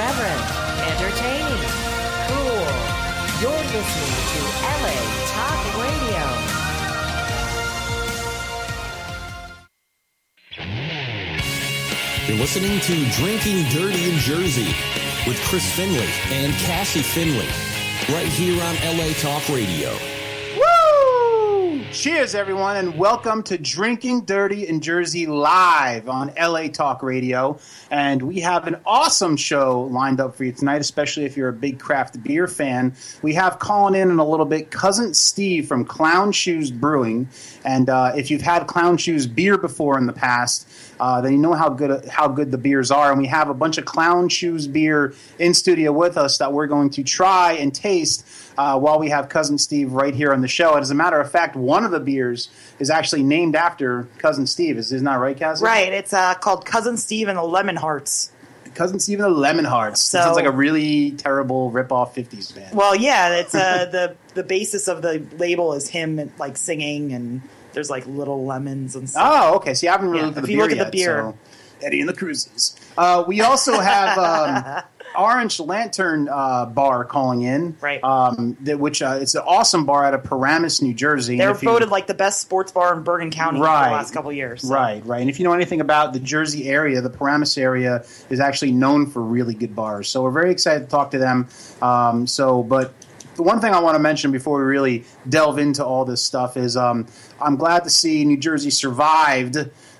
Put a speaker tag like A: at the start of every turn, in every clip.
A: irreverent, entertaining, cool. You're listening to LA Talk Radio.
B: You're listening to Drinking Dirty in Jersey with Chris Finley and Cassie Finley, right here on LA Talk Radio.
C: Cheers, everyone, and welcome to Drinking Dirty in Jersey live on LA Talk Radio. And we have an awesome show lined up for you tonight, especially if you're a big craft beer fan. We have calling in in a little bit cousin Steve from Clown Shoes Brewing. And uh, if you've had Clown Shoes beer before in the past, uh, then you know how good how good the beers are. And we have a bunch of Clown Shoes beer in studio with us that we're going to try and taste uh, while we have cousin Steve right here on the show. And as a matter of fact, one of the beers is actually named after cousin Steve. Is isn't that right, Cassie?
D: Right. It's uh, called Cousin Steve and the Lemon Hearts.
C: Cousin Steve and the Lemon Hearts.
D: So-
C: Sounds like a really terrible rip-off '50s band.
D: Well, yeah, it's uh, the the basis of the label is him like singing, and there's like little lemons and stuff.
C: Oh, okay. See, I haven't really
D: Yeah,
C: looked at
D: if
C: the
D: you
C: beer
D: look at the
C: yet,
D: beer.
C: so- Eddie and the Cruisers. Uh, we also have um, Orange Lantern uh, Bar calling in,
D: Right.
C: Um, that, which uh, it's an awesome bar out of Paramus, New Jersey. And
D: They're
C: if you-
D: voted like the best sports bar in Bergen County for
C: Right.
D: the last couple of years. so.
C: Right, right. And if you know anything about the Jersey area, the Paramus area is actually known for really good bars. So we're very excited to talk to them. Um, so, but one thing I want to mention before we really delve into all this stuff is um, I'm glad to see New Jersey survived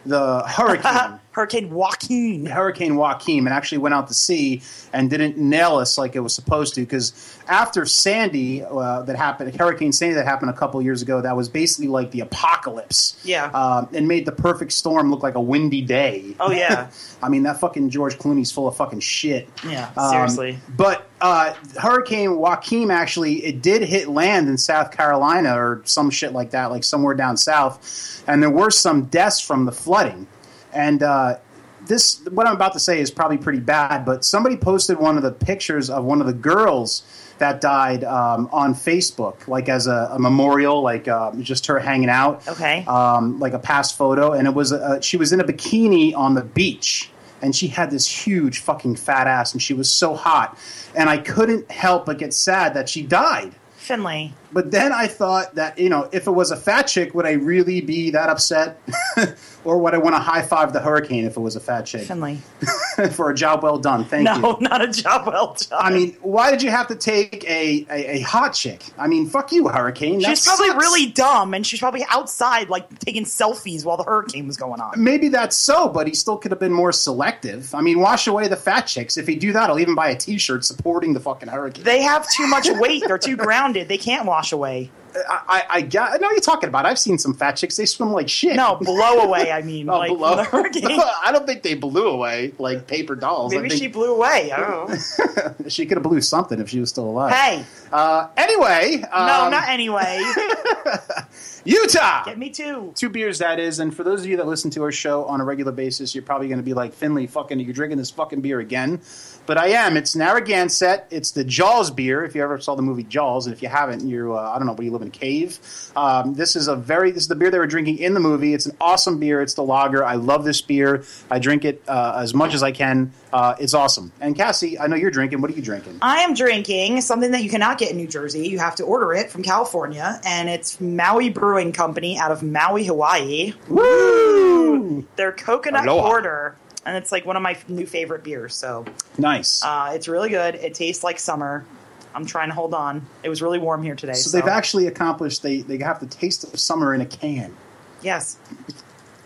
C: the hurricane.
D: Hurricane Joaquin.
C: Hurricane Joaquin and actually went out to sea and didn't nail us like it was supposed to. Because after Sandy, uh, that happened, Hurricane Sandy that happened a couple years ago, that was basically like the apocalypse.
D: Yeah.
C: Um, and made the perfect storm look like a windy day.
D: Oh yeah.
C: I mean, that fucking George Clooney's full of fucking shit.
D: Yeah,
C: Um,
D: seriously.
C: But uh, Hurricane Joaquin actually, it did hit land in South Carolina or some shit like that, like somewhere down south. And there were some deaths from the flooding. And uh, this, what I'm about to say is probably pretty bad, but somebody posted one of the pictures of one of the girls that died um, on Facebook, like as a, a memorial, like uh, just her hanging out
D: Okay.
C: um, like a past photo, and it was uh, she was in a bikini on the beach, and she had this huge fucking fat ass, and she was so hot, and I couldn't help but get sad that she died.
D: Finley.
C: But then I thought that you know, if it was a fat chick, would I really be that upset, or would I want to high five the hurricane if it was a fat chick
D: Finley.
C: for a job well done? Thank you.
D: No, not a job well done.
C: I mean, why did you have to take a, a, a hot chick? I mean, fuck you, Hurricane.
D: She's probably
C: sucks.
D: really dumb, and she's probably outside like taking selfies while the hurricane was going on.
C: Maybe that's so, but he still could have been more selective. I mean, wash away the fat chicks. If he do that, I'll even buy a T-shirt supporting the fucking hurricane.
D: They have too much weight. They're too grounded. They can't wash away.
C: I, I, I, got- I know what you're talking about. I've seen some fat chicks. They swim like shit.
D: No, blow away. I mean,
C: Oh,
D: like the hurricane.
C: I don't think they blew away like paper dolls. I
D: Maybe
C: think
D: she blew away. I don't know.
C: she could have blew something if she was still alive.
D: Hey,
C: Uh, anyway,
D: no,
C: um,
D: not anyway.
C: Utah.
D: Get me too.
C: two beers that is and for those of you that listen to our show on a regular basis you're probably going to be like finley fucking you're drinking this fucking beer again but i am it's narragansett it's the jaws beer if you ever saw the movie jaws and if you haven't you uh, i don't know where you in a cave um, this is a very this is the beer they were drinking in the movie it's an awesome beer it's the lager i love this beer i drink it uh, as much as i can uh, it's awesome and cassie i know you're drinking what are you drinking
D: I am drinking something that you cannot get in New Jersey. You have to order it from California, and it's Maui Brewing Company out of Maui, Hawaii.
C: Woo!
D: Their coconut
C: Aloha.
D: porter, and it's like one of my new favorite beers. So
C: nice
D: uh, it's really good. It tastes like summer. I'm trying to hold on. It was really warm here today.
C: so
D: So,
C: they've actually accomplished they, they have the taste of summer in a can
D: yes,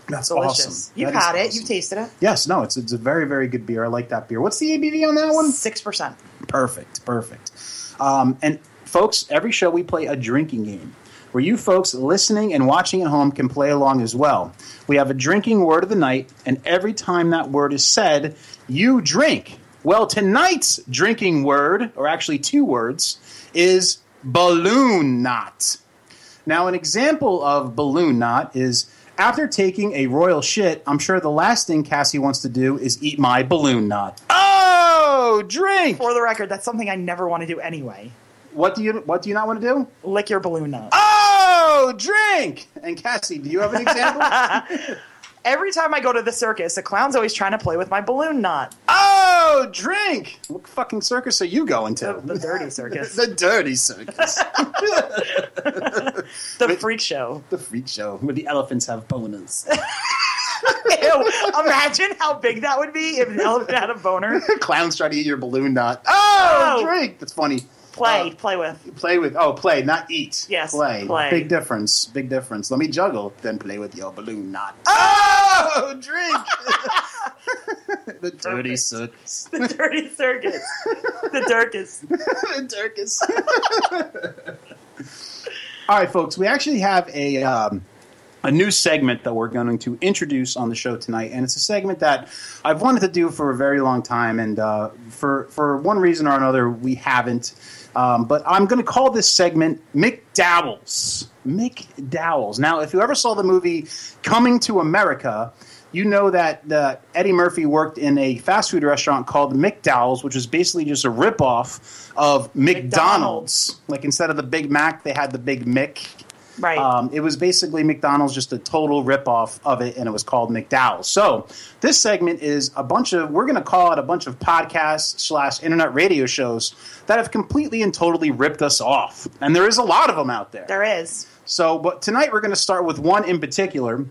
C: that's
D: delicious.
C: awesome
D: You've
C: That
D: had it.
C: awesome.
D: You've tasted it.
C: Yes, no, it's it's a very very good beer. I like that beer. What's the ABV on that one?
D: Six percent.
C: Perfect, perfect. Um, and folks, every show we play a drinking game where you folks listening and watching at home can play along as well. We have a drinking word of the night, and every time that word is said, you drink. Well, tonight's drinking word, or actually two words, is balloon knot. Now, an example of balloon knot is after taking a royal shit, I'm sure the last thing Cassie wants to do is eat my balloon knot. Oh, drink!
D: For the record, that's something I never want to do anyway.
C: What do you What do you not want to do?
D: Lick your balloon knot.
C: Oh, drink! And Cassie, do you have an example?
D: Every time I go to the circus, the clown's always trying to play with my balloon knot.
C: oh, drink. What fucking circus are you going to?
D: The dirty circus.
C: the dirty circus.
D: the freak show.
C: the freak show where the elephants have boners.
D: Ew, imagine how big that would be if an elephant had a boner.
C: Clowns try to eat your balloon knot. Oh,
D: Oh.
C: drink. That's funny.
D: Play,
C: Uh,
D: play with.
C: Play with. Oh, play, not eat.
D: Yes,
C: Play.
D: play.
C: Big difference. Big difference. Let me juggle, then play with your balloon knot. Oh, drink. the dirty circus.
D: The dirty circus. The darkest.
C: the circus. All right, folks. We actually have a um, a new segment that we're going to introduce on the show tonight, and it's a segment that I've wanted to do for a very long time, and uh, for for one reason or another, we haven't. Um, but I'm going to call this segment McDowell's. McDowell's. Now, if you ever saw the movie Coming to America, you know that uh, Eddie Murphy worked in a fast food restaurant called McDowell's, which was basically just a ripoff of McDonald's. Like instead of the Big Mac, they had the Big Mick.
D: Right.
C: Um, it was basically McDonald's, just a total ripoff of it, and it was called McDowell's. So this segment is a bunch of we're going to call it a bunch of podcasts slash internet radio shows that have completely and totally ripped us off, and there is a lot of them out there.
D: there is.
C: So, but tonight we're going to start with one in particular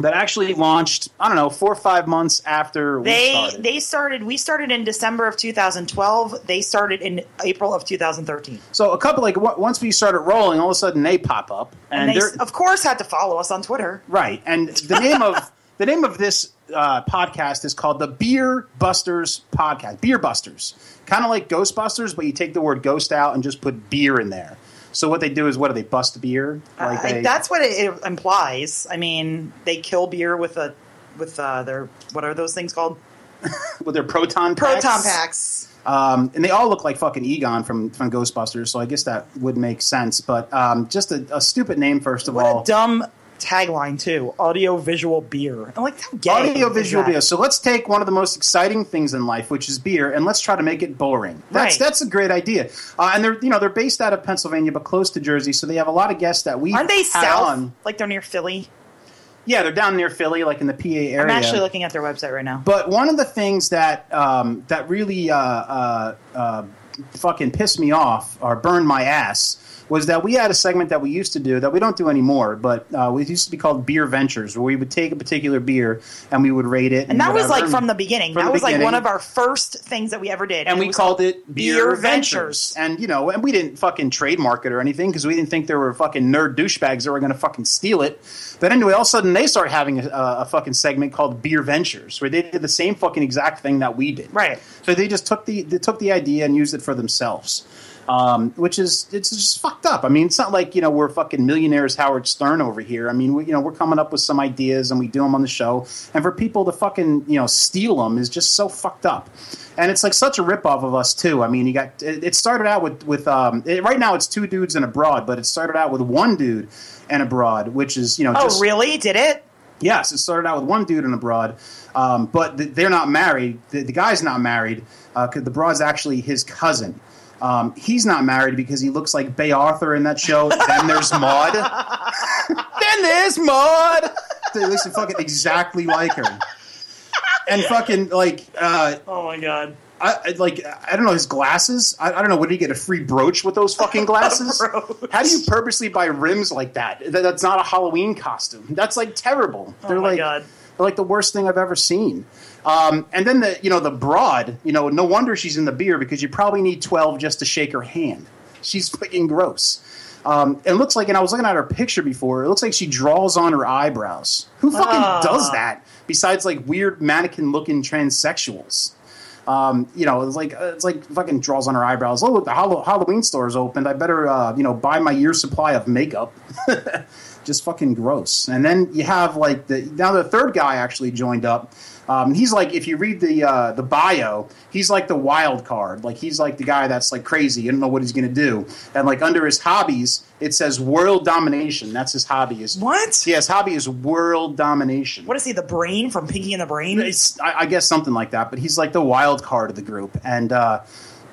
C: that actually launched. I don't know, four or five months after we
D: They
C: started.
D: they started. We started in December of 2012. They started in April of 2013.
C: so a couple like w- once we started rolling, all of a sudden they pop up, and,
D: And, they, of course, had to follow us on Twitter.
C: right. And the name of the name of this uh, podcast is called the Beer Busters Podcast. Beer Busters, kind of like Ghostbusters, but you take the word ghost out and just put beer in there. So what they do is what do they bust beer? Like
D: I-
C: they,
D: that's what it, it implies. I mean, they kill beer with a with uh, their what are those things called?
C: with their proton packs.
D: Proton packs.
C: Um, and they all look like fucking Egon from, from Ghostbusters, so I guess that would make sense. But um, just a, a stupid name, first of
D: What
C: all.
D: a dumb tagline too. Audio visual beer. I'm like, how gay
C: Audio visual beer. So let's take one of the most exciting things in life, which is beer, and let's try to make it boring. That's
D: Right.
C: that's a great idea. Uh, and they're you know they're based out of Pennsylvania, but close to Jersey, so they have a lot of guests that we
D: Aren't they south?
C: on.
D: Like they're near Philly.
C: Yeah, they're down near Philly, like in the PA area.
D: I'm actually looking at their website right now.
C: But one of the things that um, that really uh, uh, uh, fucking pissed me off or burned my ass was that we had a segment that we used to do that we don't do anymore, but uh, it used to be called Beer Ventures, where we would take a particular beer and we would rate it.
D: And that was like from the beginning.
C: From
D: that
C: the
D: was like one of our first things that we ever did.
C: and we
D: was
C: called it Beer,
D: Beer
C: Ventures.
D: Ventures.
C: And you know, and we didn't fucking trademark it or anything because we didn't think there were fucking nerd douchebags that were going to fucking steal it. But anyway, all of a sudden they started having a, a fucking segment called Beer Ventures, where they did the same fucking exact thing that we did.
D: Right.
C: So they just took the they took the idea and used it for themselves. Um, which is it's just fucked up. I mean, it's not like you know we're fucking millionaires Howard Stern over here. I mean, we, you know we're coming up with some ideas and we do them on the show, and for people to fucking you know steal them is just so fucked up. And it's like such a ripoff of us too. I mean, you got it, it started out with with um, it, right now it's two dudes and a broad, but it started out with one dude and a broad, which is you know
D: Oh,
C: just
D: really? Did it?
C: Yes, it started out with one dude and a broad, um, but th- they're not married. The, the guy's not married because the broad's actually his cousin. Um, he's not married because he looks like Bea Arthur in that show. then there's Maude. then there's Maude. They looks fucking exactly like her. And fucking like, uh,
D: Oh my god.
C: I, I- like I don't know his glasses. I, I don't know. Would he get a free brooch with those fucking glasses? How do you purposely buy rims like that? That- That's not a Halloween costume. That's like terrible. They're
D: oh my
C: like
D: god.
C: they're like the worst thing I've ever seen. Um, and then the you know the broad, you know, no wonder she's in the beer because you probably need twelve just to shake her hand. She's fucking gross. Um, it looks like, and I was looking at her picture before. It looks like she draws on her eyebrows. Who fucking
D: Ah.
C: does that? Besides like weird mannequin-looking transsexuals. Um, you know, it's like it's like fucking draws on her eyebrows. Oh, the Hallow- Halloween store's opened. I better uh, you know buy my year's supply of makeup. Just fucking gross. And then you have like the now the third guy actually joined up. Um, he's like if you read the uh, the bio, he's like the wild card. Like he's like the guy that's like crazy. You don't know what he's gonna do. And like under his hobbies, it says world domination. That's his hobby. Is
D: What?
C: Yeah, his hobby is world domination.
D: What is he? The brain from Pinky and the Brain?
C: It's, I, I guess something like that. But he's like the wild card of the group, and uh,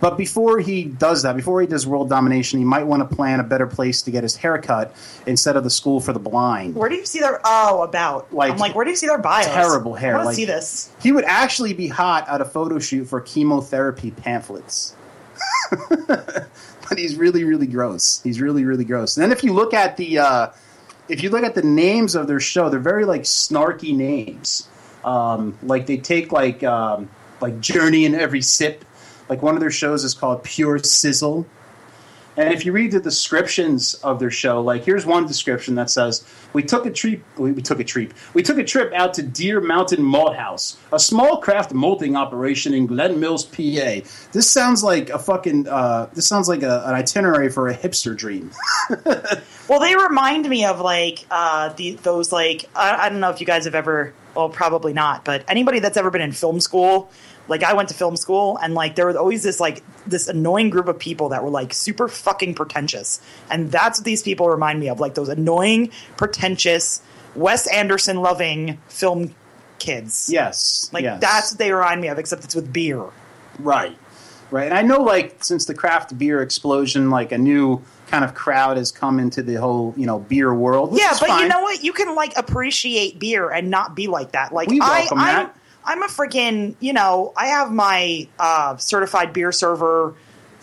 C: But before he does that, before he does world domination, he might want to plan a better place to get his haircut instead of the school for the blind.
D: Where do you see their oh about?
C: Like,
D: I'm like, where do you see their bios?
C: terrible hair,
D: I want to
C: like-
D: see this.
C: He would actually be hot at a photo shoot for chemotherapy pamphlets. but he's really, really gross. He's really, really gross. And then if you look at the uh, if you look at the names of their show, they're very like snarky names. Um, like they take like um, like Journey in every sip. Like one of their shows is called Pure Sizzle. And if you read the descriptions of their show, like here's one description that says, "We took a trip. We, took a trip. We took a trip out to Deer Mountain Malt House, a small craft malting operation in Glen Mills, PA." This sounds like a fucking. Uh, this sounds like a, an itinerary for a hipster dream.
D: Well, they remind me of like uh, the those like I, I don't know if you guys have ever. Well, probably not. But anybody that's ever been in film school, like I went to film school, and like there was always this like this annoying group of people that were like super fucking pretentious, and that's what these people remind me of, like those annoying, pretentious, Wes Anderson loving film kids.
C: Yes,
D: Like
C: yes.
D: that's what they remind me of, except it's with beer.
C: Right. Right. And I know like since the craft beer explosion, like a new kind of crowd has come into the whole, you know, beer world.
D: yeah, but you know what? You can like appreciate beer and not be like that. Like
C: We
D: I,
C: welcome
D: I'm, a freaking, you know, I have my uh, certified beer server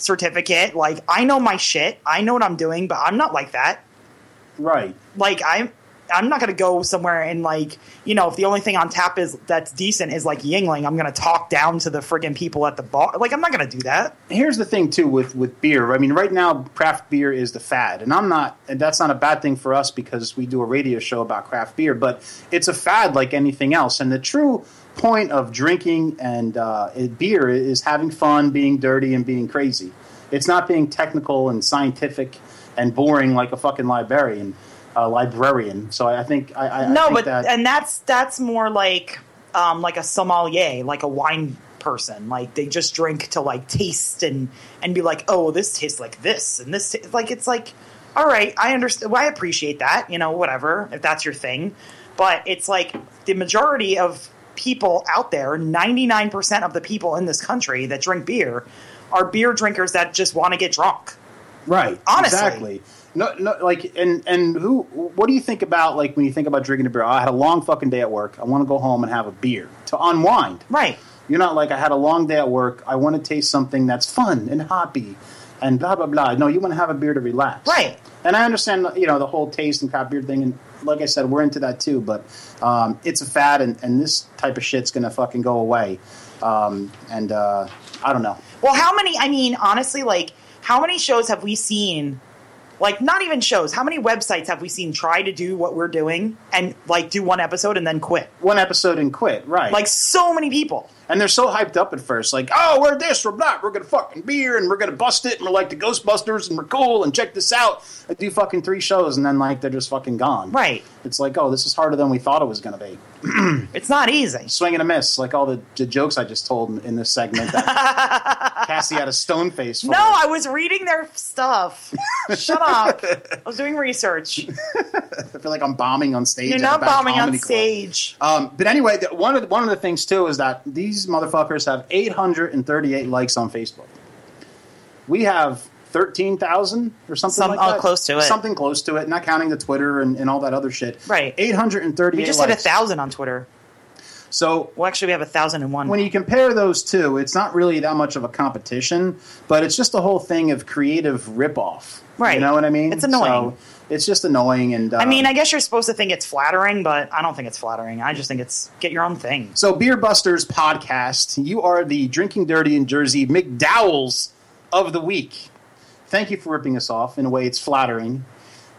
D: certificate. Like I know my shit. I know what I'm doing, but I'm not like that.
C: Right.
D: Like I'm. I'm not going to go somewhere and like you know if the only thing on tap is that's decent is like Yuengling, I'm going to talk down to the friggin' people at the bar. Like I'm not going to do that.
C: Here's the thing too with with beer. I mean, right now craft beer is the fad, and I'm not, and that's not a bad thing for us because we do a radio show about craft beer. But it's a fad like anything else, and the true point of drinking and uh, beer is having fun, being dirty, and being crazy. It's not being technical and scientific and boring like a fucking librarian. Uh, librarian. So I think I, I
D: no,
C: think
D: but
C: that,
D: and that's that's more like um, like a sommelier, like a wine person. Like they just drink to like taste and and be like, oh, this tastes like this, and this ta-. like it's like, all right, I understand. Well, I appreciate that, you know, whatever if that's your thing. But it's like the majority of people out there, ninety nine percent of the people in this country that drink beer are beer drinkers that just want to get drunk.
C: Right.
D: Honestly.
C: Exactly. No, no, like, and and who? What do you think about like when you think about drinking a beer? "Oh, I had a long fucking day at work. I want to go home and have a beer to unwind.
D: Right.
C: You're not like I had a long day at work. I want to taste something that's fun and hoppy, and blah blah blah. No, you want to have a beer to relax.
D: Right.
C: And I understand, you know, the whole taste and craft beer thing, and like I said, we're into that too. But um, it's a fad, and, and this type of shit's gonna fucking go away. Um, and uh, I don't know.
D: Well, how many? I mean, honestly, like, how many shows have we seen? Like, not even shows. How many websites have we seen try to do what we're doing and like do one episode and then quit?
C: One episode and quit. Right.
D: Like, so many people.
C: And they're so hyped up at first, like, oh, we're this, we're that, we're gonna fucking beer, and we're gonna bust it, and we're like the Ghostbusters, and we're cool, and check this out. I do fucking three shows, and then like they're just fucking gone.
D: Right.
C: It's like, oh, this is harder than we thought it was gonna be.
D: It's not easy.
C: Swing and a miss, like all the, the jokes I just told in, in this segment. That Cassie had a stone face. For.
D: No, I was reading their stuff. Shut up. I was doing research.
C: I feel like I'm bombing on stage.
D: You're not bombing on stage.
C: Um, but anyway, the, one of the, one of the things too is that these motherfuckers have 838 likes on Facebook. We have 13,000 or something
D: Some-
C: like
D: oh,
C: that.
D: close to it.
C: Something close to it, not counting the Twitter and, and all that other shit.
D: Right.
C: 838
D: We just hit a thousand on Twitter.
C: So
D: Well, actually, we have a thousand and one.
C: when you compare those two, it's not really that much of a competition, but it's just a whole thing of creative ripoff.
D: Right.
C: You know what I mean?
D: It's annoying.
C: So it's just annoying. And uh,
D: I mean, I guess you're supposed to think it's flattering, but I don't think it's flattering. I just think it's get your own thing.
C: So, Beer Busters podcast, you are the Drinking Dirty in Jersey McDowells of the week. Thank you for ripping us off. In a way, it's flattering.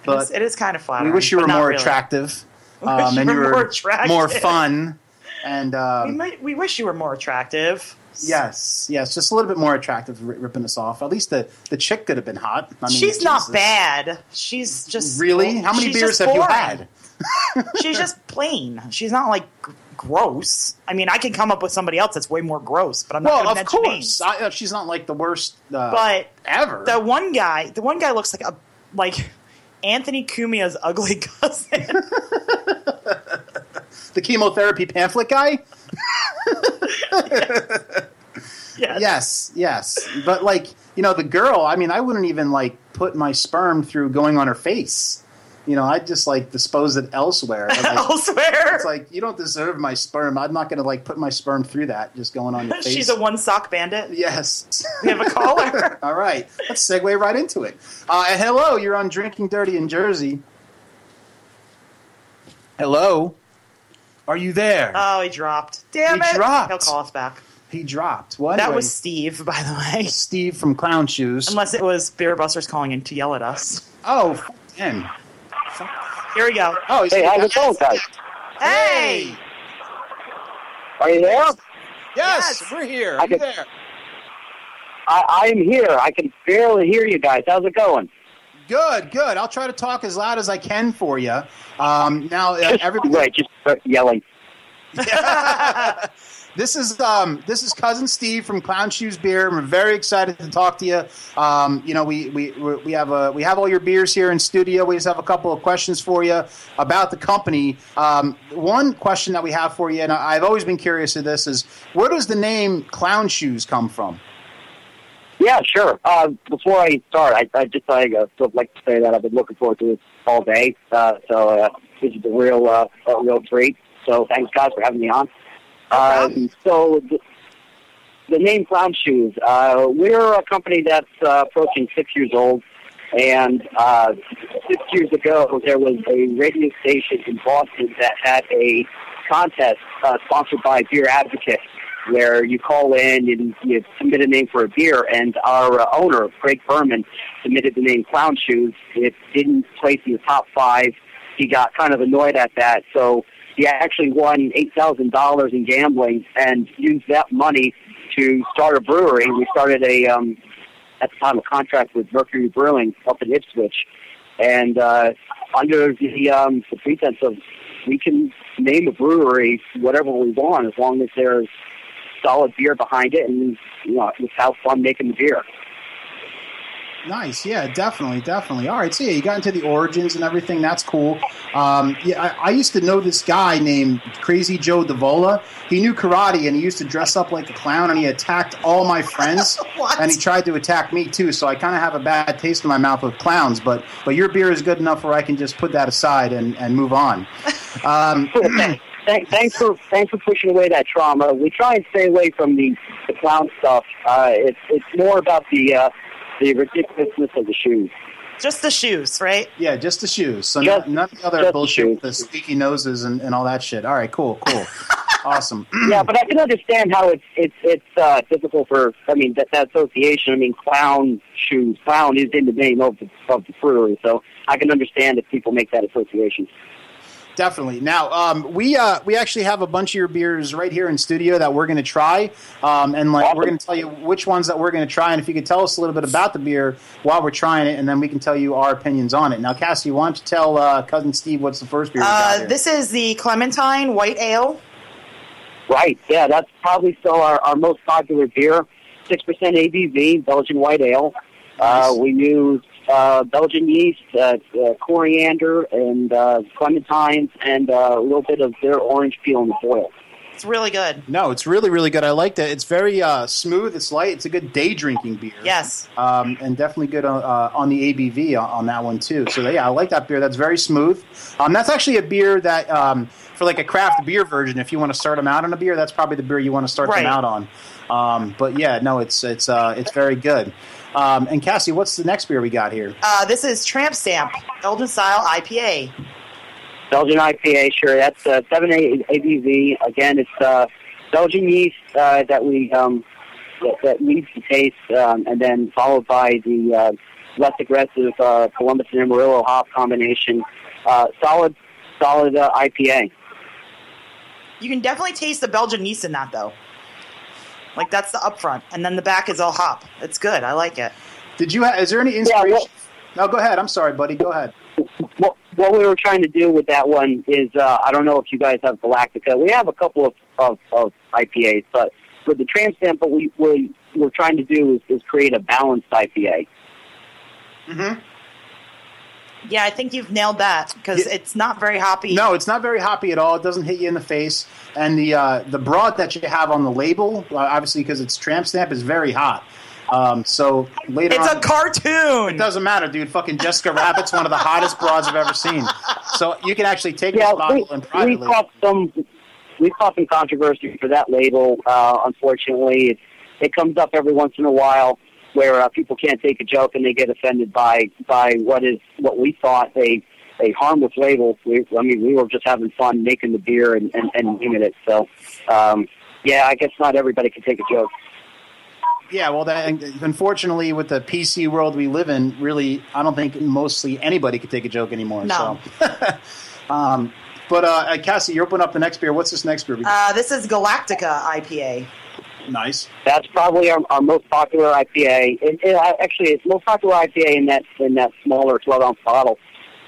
C: But
D: is, it is kind of flattering.
C: we wish you were more
D: really.
C: attractive. Um,
D: you
C: and
D: were
C: you were
D: more
C: more fun. And
D: We,
C: um,
D: might, we wish you were more attractive.
C: yes, yes, just a little bit more attractive ri- ripping us off. At least the, the chick could have been hot. I mean,
D: She's not bad. She's just
C: Really? How many beers have you had?
D: She's just plain. She's not like g- gross. I mean, I can come up with somebody else that's way more gross, but I'm not
C: Well, of course. I, uh, she's not like the worst uh,
D: But
C: ever.
D: the one guy, the one guy looks like a like Anthony Cumia's ugly cousin.
C: the chemotherapy pamphlet guy.
D: Yes.
C: Yes, yes. But like, you know, the girl, I mean, I wouldn't even like put my sperm through going on her face. You know, I'd just like dispose it elsewhere. Like,
D: Elsewhere.
C: it's like you don't deserve my sperm. I'm not going to like put my sperm through that just going on your face.
D: She's a one sock bandit.
C: yes.
D: We have a caller.
C: All right, let's segue right into it. Uh, hello, you're on Drinking Dirty in Jersey. Hello, are you there?
D: oh, he dropped. Damn
C: He
D: it.
C: dropped.
D: He'll call us back.
C: he dropped. What?
D: That was Steve, by the way.
C: Steve from Clown Shoes.
D: Unless it was Beer Busters calling in to yell at us.
C: oh, f- him.
D: Here we go.
C: Oh, he's
E: Hey, how's it going, guys?
D: Hey!
E: Are you there?
C: Yes,
D: Yes.
C: we're here.
E: I
C: Are you
E: could-
C: there?
E: I, I'm here. I can barely hear you guys. How's it going?
C: Good, good. I'll try to talk as loud as I can for you. Um, now, uh, everybody.
E: right, just start yelling.
C: This is um, this is cousin Steve from Clown Shoes Beer. We're very excited to talk to you. Um, you know, we we we have a we have all your beers here in studio. We just have a couple of questions for you about the company. Um, one question that we have for you, and I've always been curious of this, is where does the name Clown Shoes come from?
E: Yeah, sure. Uh, before I start, I, I just I uh, would like to say that I've been looking forward to this all day. Uh, so uh, this is a real uh, a real treat. So thanks, guys, for having me on. Um, so the, the name Clown Shoes. Uh, we're a company that's uh, approaching six years old, and uh, six years ago there was a radio station in Boston that had a contest uh, sponsored by Beer Advocate, where you call in and you submit a name for a beer, and our uh, owner Greg Berman submitted the name Clown Shoes. It didn't place in the top five. He got kind of annoyed at that, so he actually won eight thousand dollars in gambling and used that money to start a brewery. We started a um, at the time a contract with Mercury Brewing up in Ipswich, and uh, under the um, the pretense of we can name a brewery whatever we want as long as there's solid beer behind it and you know let's have fun making the beer.
C: Nice, yeah, definitely, definitely. All right, so yeah, you got into the origins and everything. That's cool. Um, yeah, I, I used to know this guy named Crazy Joe Davola. He knew karate and he used to dress up like a clown and he attacked all my friends. And he tried to attack me too. So I kind of have a bad taste in my mouth with clowns. But but your beer is good enough where I can just put that aside and, and move on. Um,
E: Thank, thanks for thanks for pushing away that trauma. We try and stay away from the, the clown stuff. Uh, it's it's more about the uh, the ridiculousness of the shoes.
D: Just the shoes, right?
C: yeah, just the shoes. So
E: Just-
C: none, none of the other
E: just the
C: bullshit with the
E: shoes.
C: squeaky noses and, and all that shit. All right, cool, cool, awesome.
E: yeah, but I can understand how it's it's it's uh, difficult for. I mean that that association. I mean, clown shoes. Clown is in the name of the of the brewery, so I can understand if people make that association.
C: Definitely. Now, um, we uh, we actually have a bunch of your beers right here in studio that we're going to try, um, and like we're going to tell you which ones that we're going to try, and if you could tell us a little bit about the beer while we're trying it, and then we can tell you our opinions on it. Now, Cassie, why don't you tell uh, cousin Steve what's the first beer we got
D: Uh,
C: here?
D: this is the Clementine White Ale.
E: Right. Yeah, that's probably still our, our most popular beer. Six percent ABV, Belgian white ale. Uh,
C: Nice.
E: we use uh, Belgian yeast, uh, uh, coriander, and uh, clementines, and uh, a little bit of their orange peel in the boil.
D: It's really good.
C: no, it's really really good. I like that. It's very uh, smooth. It's light. It's a good day drinking beer.
D: Yes.
C: um, and definitely good on, uh, on the ABV on, on that one too. So yeah, I like that beer. That's very smooth. Um, that's actually a beer that um, for like a craft beer version, if you want to start them out on a beer, that's probably the beer you want to start
D: Right.
C: them out on. Um, but yeah, no, it's it's uh, it's very good. Um, and Cassie, what's the next beer we got here?
D: Uh, this is Tramp Stamp Belgian style IPA.
E: Belgian IPA, sure. That's uh, 7 A- ABV. Again, it's uh, Belgian yeast uh, that we um, that, that leads the taste, um, and then followed by the uh, less aggressive uh, Columbus and Amarillo hop combination. Uh, solid, solid uh, IPA.
D: You can definitely taste the Belgian yeast in that though. Like that's the upfront, and then the back is all hop. It's good. I like it.
C: Did you? Ha- is there any inspiration? no, go ahead. I'm sorry, buddy. Go ahead.
E: What, what we were trying to do with that one is, uh, I don't know if you guys have Galactica. We have a couple of, of, of IPAs, but with the Tramp Stamp, what we, we, we're trying to do is, is create a balanced IPA.
C: Mm-hmm.
D: Yeah, I think you've nailed that because
C: Yeah.
D: it's not very hoppy.
C: No, it's not very hoppy at all. It doesn't hit you in the face. And the uh, the broad that you have on the label, uh, obviously because it's tramp stamp, is very hot. Um, so later
D: it's
C: on,
D: a cartoon.
C: It doesn't matter, dude. Fucking Jessica Rabbit's one of the hottest broads I've ever seen. So you can actually take
E: Yeah,
C: this
E: we,
C: bottle and
E: we caught some we caught some controversy for that label. Uh, unfortunately, it, it comes up every once in a while where uh, people can't take a joke and they get offended by by what is what we thought a a harmless label. We, I mean, we were just having fun making the beer and and, and naming it. So, um, yeah, I guess not everybody can take a joke.
C: Yeah, well, that, unfortunately, with the PC world we live in, really, I don't think mostly anybody could take a joke anymore.
D: No.
C: So. um, but uh, Cassie, you're opening up the next beer. What's this next beer?
D: Uh, this is Galactica IPA.
C: Nice.
E: That's probably our, our most popular IPA. It, it, actually, it's most popular IPA in that in that smaller 12 ounce bottle.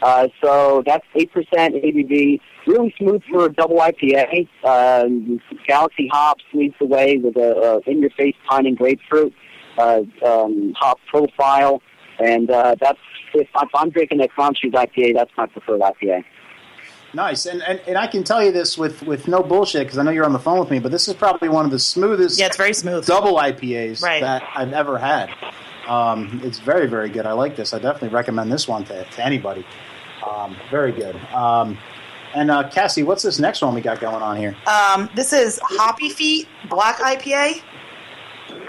E: Uh, so that's eight percent ABV. Really smooth for a double IPA. Um, Galaxy hops leads the way with a, a in your face pine and grapefruit uh, um, hop profile, and uh, that's if, if I'm drinking a Crunchies IPA, that's my preferred IPA.
C: Nice, and, and and I can tell you this with with no bullshit because I know you're on the phone with me, but this is probably one of the smoothest
D: Yeah, it's very smooth.
C: double IPAs
D: Right.
C: that I've ever had. Um, it's very very good. I like this. I definitely recommend this one to, to anybody. Um, very good. Um, and uh, Cassie, what's this next one we got going on here?
D: Um, this is Hoppy Feet Black IPA.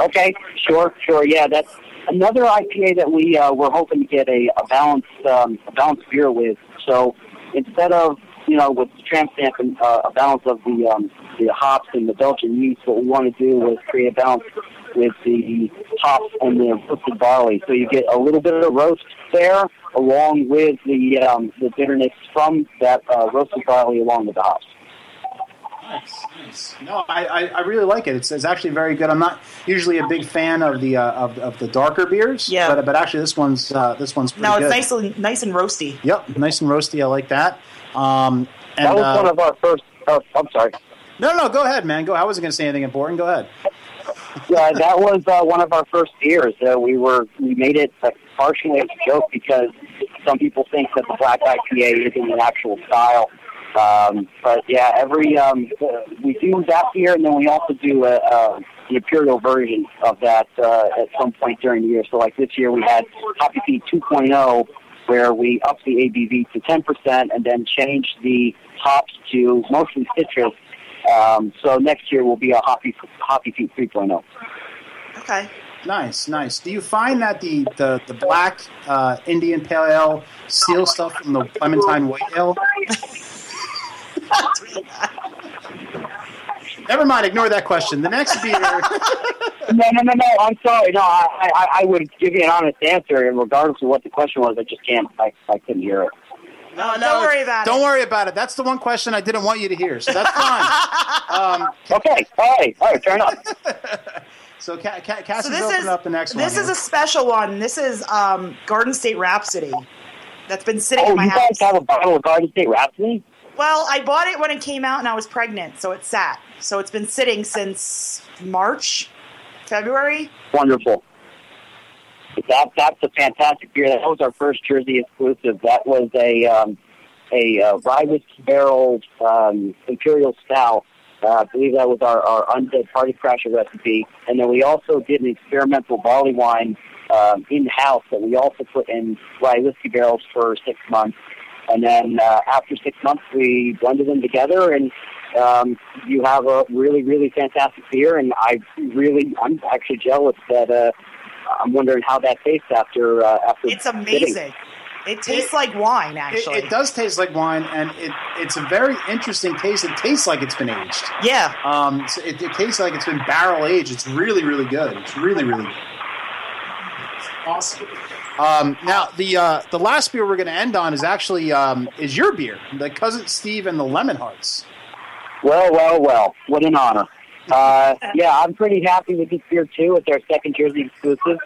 E: Okay, sure, sure. Yeah, that's another IPA that we uh, were hoping to get a, a balanced um, a balanced beer with. So instead of you know with the tramp stamp and uh, a balance of the um, the hops and the Belgian yeast, what we want to do was create a balance with the hops and the roasted barley. So you get a little bit of roast there, along with the um, the bitterness from that uh, roasted barley, along with the hops.
C: Nice, nice. No, I, I, I really like it. It's, it's actually very good. I'm not usually a big fan of the uh, of, of the darker beers.
D: Yeah.
C: But, but actually, this one's uh, this one's pretty
D: No, it's
C: good.
D: nice, and- nice and roasty.
C: Yep, nice and roasty. I like that. Um, and,
E: That was
C: uh,
E: one of our first. Oh, I'm sorry.
C: no, no, go ahead, man. Go. I wasn't going to say anything important. Go ahead.
E: Yeah, that was uh, one of our first beers. Uh, we were we made it uh, partially as a joke because some people think that the black IPA isn't an actual style. Um, but yeah, every um, uh, we do that beer, and then we also do a, a, the imperial version of that uh, at some point during the year. So like this year, we had Hoppy Feet 2.0, where we upped the ABV to 10% and then changed the hops to mostly citrus. Um, so next year will be a Hoppy Hoppy Feet oh. 3.0.
D: Okay.
C: Nice, nice. Do you find that the the, the black uh, Indian Pale Ale steals stuff from the Clementine White Ale? Never mind. Ignore that question. The next beer.
E: No, no, no, no. I'm sorry. No, I, I, I would give you an honest answer, and regardless of what the question was, I just can't. I, I couldn't hear it.
D: No, no, don't worry about it.
C: Don't worry about it. That's the one question I didn't want you to hear, so that's fine. um,
E: Okay. All right. All right. Fair enough.
C: so, Ca- Ca-
D: So
C: Cassie's
D: this
C: opening
D: is
C: up the next one.
D: this is
C: here.
D: a special one. This is um, Garden State Rhapsody. That's been sitting
E: Oh,
D: in my
E: you
D: house.
E: guys have a bottle of Garden State Rhapsody?
D: Well, I bought it when it came out and I was pregnant, so it sat. So it's been sitting since March, February.
E: Wonderful. That that's a fantastic beer. That was our first Jersey exclusive. That was a um, a uh, rye whiskey barrel um, imperial stout. Uh, I believe that was our, our undead party crasher recipe. And then we also did an experimental barley wine um, in house that we also put in rye whiskey barrels for six months. And then uh, after six months, we blended them together, and um, you have a really, really fantastic beer. And I really, I'm actually jealous that uh, I'm wondering how that tastes after uh, after.
D: It's
E: sitting.
D: amazing. It tastes like wine,
C: It,
D: actually.
C: it does taste like wine, and it, it's a very interesting taste. It tastes like it's been aged.
D: Yeah.
C: Um, so it, it tastes like it's been barrel aged. It's really, really good. It's really, really good. Awesome. Um, now the uh, the last beer we're going to end on is actually um, is your beer, the cousin Steve and the Lemon Hearts.
E: Well, well, well. What an honor. Uh, yeah, I'm pretty happy with this beer too. It's our second Jersey exclusive,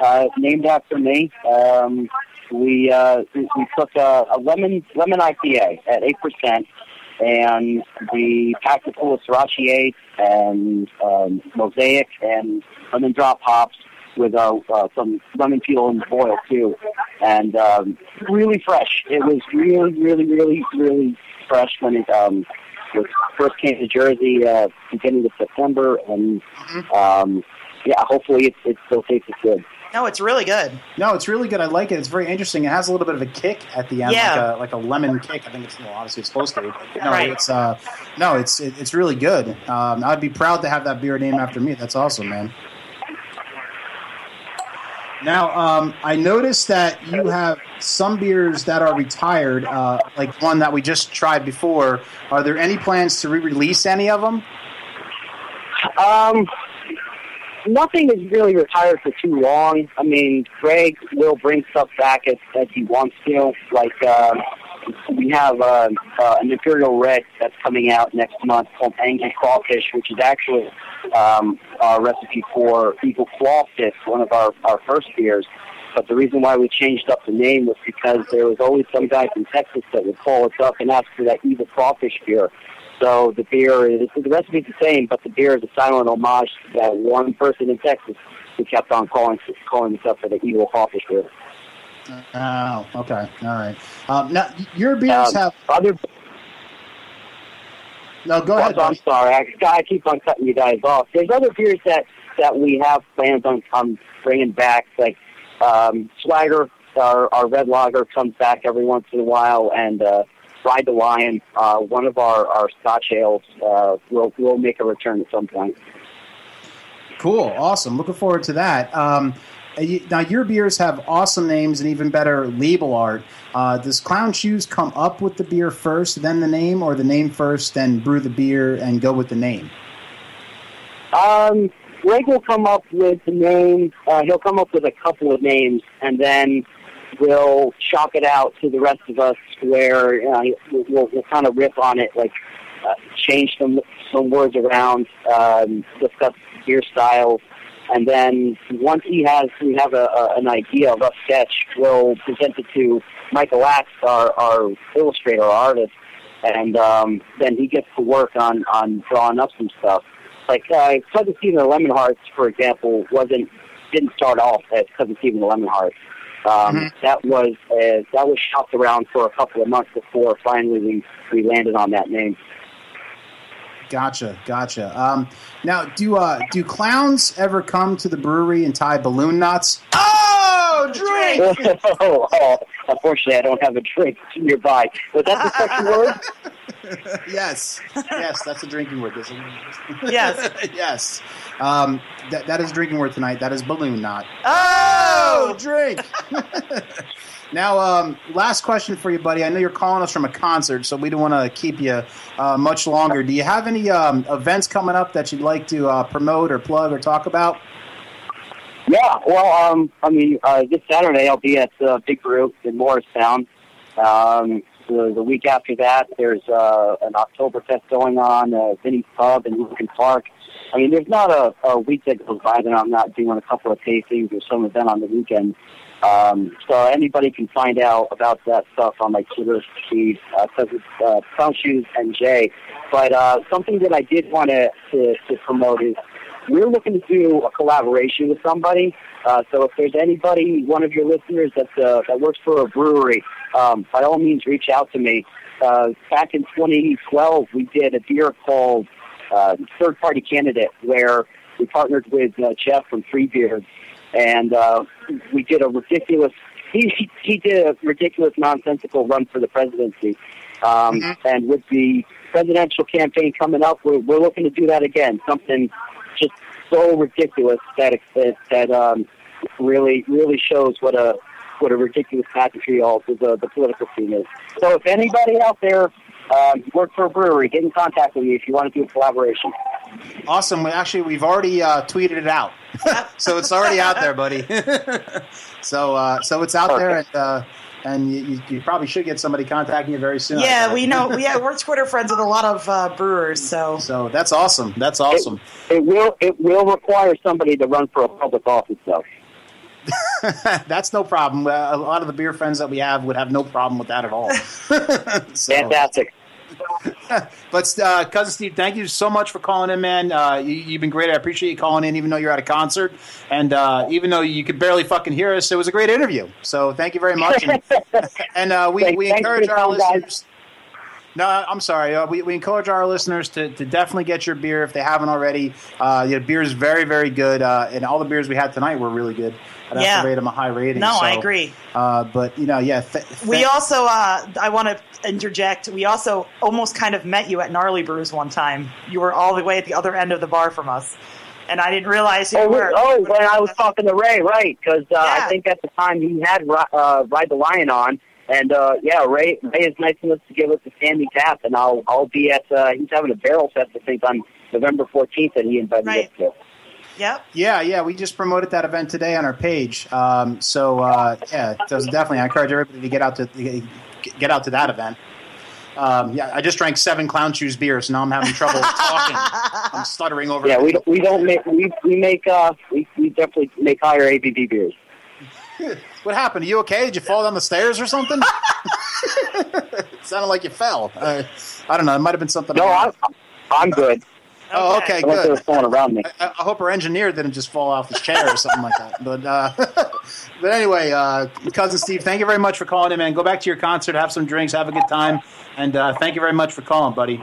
E: uh, named after me. Um, we uh, we took a, a lemon lemon IPA at eight percent, and we packed it full of Sorachi Ace and um, Mosaic and lemon drop hops. with uh, uh, some lemon peel and boil too, and um, really fresh. It was really, really, really, really fresh when it um, was first came to Jersey uh, beginning of September, and um, yeah, hopefully it, it still tastes good.
D: No, it's really good.
C: No, it's really good. I like it. It's very interesting. It has a little bit of a kick at the end,
D: Yeah.
C: like a like a lemon kick. I think it's well, obviously it's supposed to. But no,
D: Right.
C: it's uh, no, it's it, it's really good. Um, I'd be proud to have that beer named after me. That's awesome, man. Now, um, I noticed that you have some beers that are retired, uh, like one that we just tried before. Are there any plans to re-release any of them?
E: Um, nothing is really retired for too long. I mean, Greg will bring stuff back as, as he wants to. Like, um, we have uh, uh, an Imperial Red that's coming out next month called Angry Crawfish, which is actually um, our recipe for Eagle Crawfish, one of our, our first beers. But the reason why we changed up the name was because there was always some guy from Texas that would call us up and ask for that Evil Crawfish beer. So the beer is the recipe's the same, but the beer is a silent homage to that one person in Texas who kept on calling calling us up for the Evil Crawfish beer.
C: Oh, okay, all right. Um, now, your beers
E: Um,
C: have
E: other
C: no. Go ahead.
E: I'm sorry. I, I keep on cutting you guys off. There's other beers that, that we have plans on, on bringing back, like um, Swagger, our, our red lager comes back every once in a while, and uh, Ride the Lion, uh, one of our, our Scotch ales, uh, will will make a return at some point.
C: Cool, awesome. Looking forward to that. Um, now, your beers have awesome names and even better label art. Uh, does Clown Shoes come up with the beer first, then the name, or the name first, then brew the beer and go with the name?
E: Um, Greg will come up with the name. Uh, he'll come up with a couple of names, and then we'll chalk it out to the rest of us, where uh, we'll, we'll, we'll kind of riff on it, like uh, change some some words around, um, discuss beer styles, and then once he has we have a, a, an idea, a rough sketch, we'll present it to Michael Axt, our, our illustrator, our artist, and um, then he gets to work on on drawing up some stuff. Like uh, Cousin Stephen and the Lemon Hearts, for example, wasn't didn't start off as Cousin Stephen and the Lemon Hearts. Um, That was uh, that was shopped around for a couple of months before finally we, we landed on that name.
C: Gotcha, gotcha. Um, now, do uh, do clowns ever come to the brewery and tie balloon knots? Oh, drink!
E: oh, unfortunately, I don't have a drink nearby. Was that the second word?
C: yes, yes, that's a drinking word. That's a-
D: Yes.
C: yes. Um, that, that is drinking word tonight. That is balloon knot.
D: Oh,
C: drink. Now, um, last question for you, buddy. I know you're calling us from a concert, so we don't want to keep you uh, much longer. Do you have any um, events coming up that you'd like to uh, promote or plug or talk about?
E: Yeah, well, um, I mean, uh, this Saturday I'll be at uh, Big Group in Morristown. Um, the, the week after that, there's uh, an Oktoberfest going on, uh, Vinny's Pub in Lincoln Park. I mean, there's not a, a week that goes by that I'm not doing a couple of tastings or some event on the weekend. Um, so anybody can find out about that stuff on my Twitter feed because it's uh, Shoes and Jay. But uh, something that I did want to, to, to promote is we're looking to do a collaboration with somebody. Uh, so if there's anybody, one of your listeners that uh, that works for a brewery, um, by all means, reach out to me. Uh, back in 2012, we did a beer called uh, Third Party Candidate, where we partnered with uh, Jeff from Free Beer, and uh, we did a ridiculous. He, he did a ridiculous, nonsensical run for the presidency. Um, And with the presidential campaign coming up, we're, we're looking to do that again. Something just so ridiculous that that, that um, really really shows what a what a ridiculous pageantry all the, the political scene is. So if anybody out there um, work for a brewery, get in contact with me if you want to do a collaboration.
C: Awesome. We actually we've already uh, tweeted it out, so it's already out there, buddy. so uh, so it's out there, and uh, and you, you, you probably should get somebody contacting you very soon.
D: yeah, we know. Yeah, we're Twitter friends with a lot of uh, brewers, so
C: So that's awesome. That's awesome.
E: It will it will require somebody to run for a public office though.
C: that's no problem. Uh, a lot of the beer friends that we have would have no problem with that at all. so,
E: Fantastic.
C: But uh, cousin Steve, thank you so much for calling in, man. Uh, you, have been great. I appreciate you calling in, even though you're at a concert, and uh, even though you could barely fucking hear us. It was a great interview. So thank you very much. And, and uh, we, we encourage our listeners. Guys. No, I'm sorry. Uh, we, we encourage our listeners to, to definitely get your beer if they haven't already. Uh, the beer is very, very good, uh, and all the beers we had tonight were really good. I'd yeah. have to rate them a high rating.
D: No,
C: so,
D: I agree.
C: Uh, but you know, yeah. Th- th-
D: we also, uh, I want to interject. We also almost kind of met you at Gnarly Brews one time. You were all the way at the other end of the bar from us, and I didn't realize you
E: oh,
D: were.
E: Oh, when I was talking to Ray, right? Because uh, yeah. I think at the time he had uh, Ride the Lion on. And uh, yeah, Ray Ray is nice enough to give us a Sandy tap, and I'll I'll be at uh, he's having a barrel fest I think on November fourteenth that he invited right. us to.
D: Yep.
C: Yeah, yeah. We just promoted that event today on our page. Um, so uh, yeah, so definitely. I encourage everybody to get out to get out to that event. Um, yeah, I just drank seven clown shoes beers, so now I'm having trouble talking. I'm stuttering over.
E: Yeah, we don't, we don't make we we make uh we, we definitely make higher ABV beers.
C: what happened? Are you okay? Did you fall down the stairs or something? it sounded like you fell. Uh, I don't know. It might have been something.
E: No, I'm, I'm good.
C: Oh, okay, good.
E: They were falling around me.
C: I, I, hope our engineer didn't just fall off his chair or something like that. But uh, but anyway, uh, cousin Steve, thank you very much for calling in, man. Go back to your concert, have some drinks, have a good time, and uh, thank you very much for calling, buddy.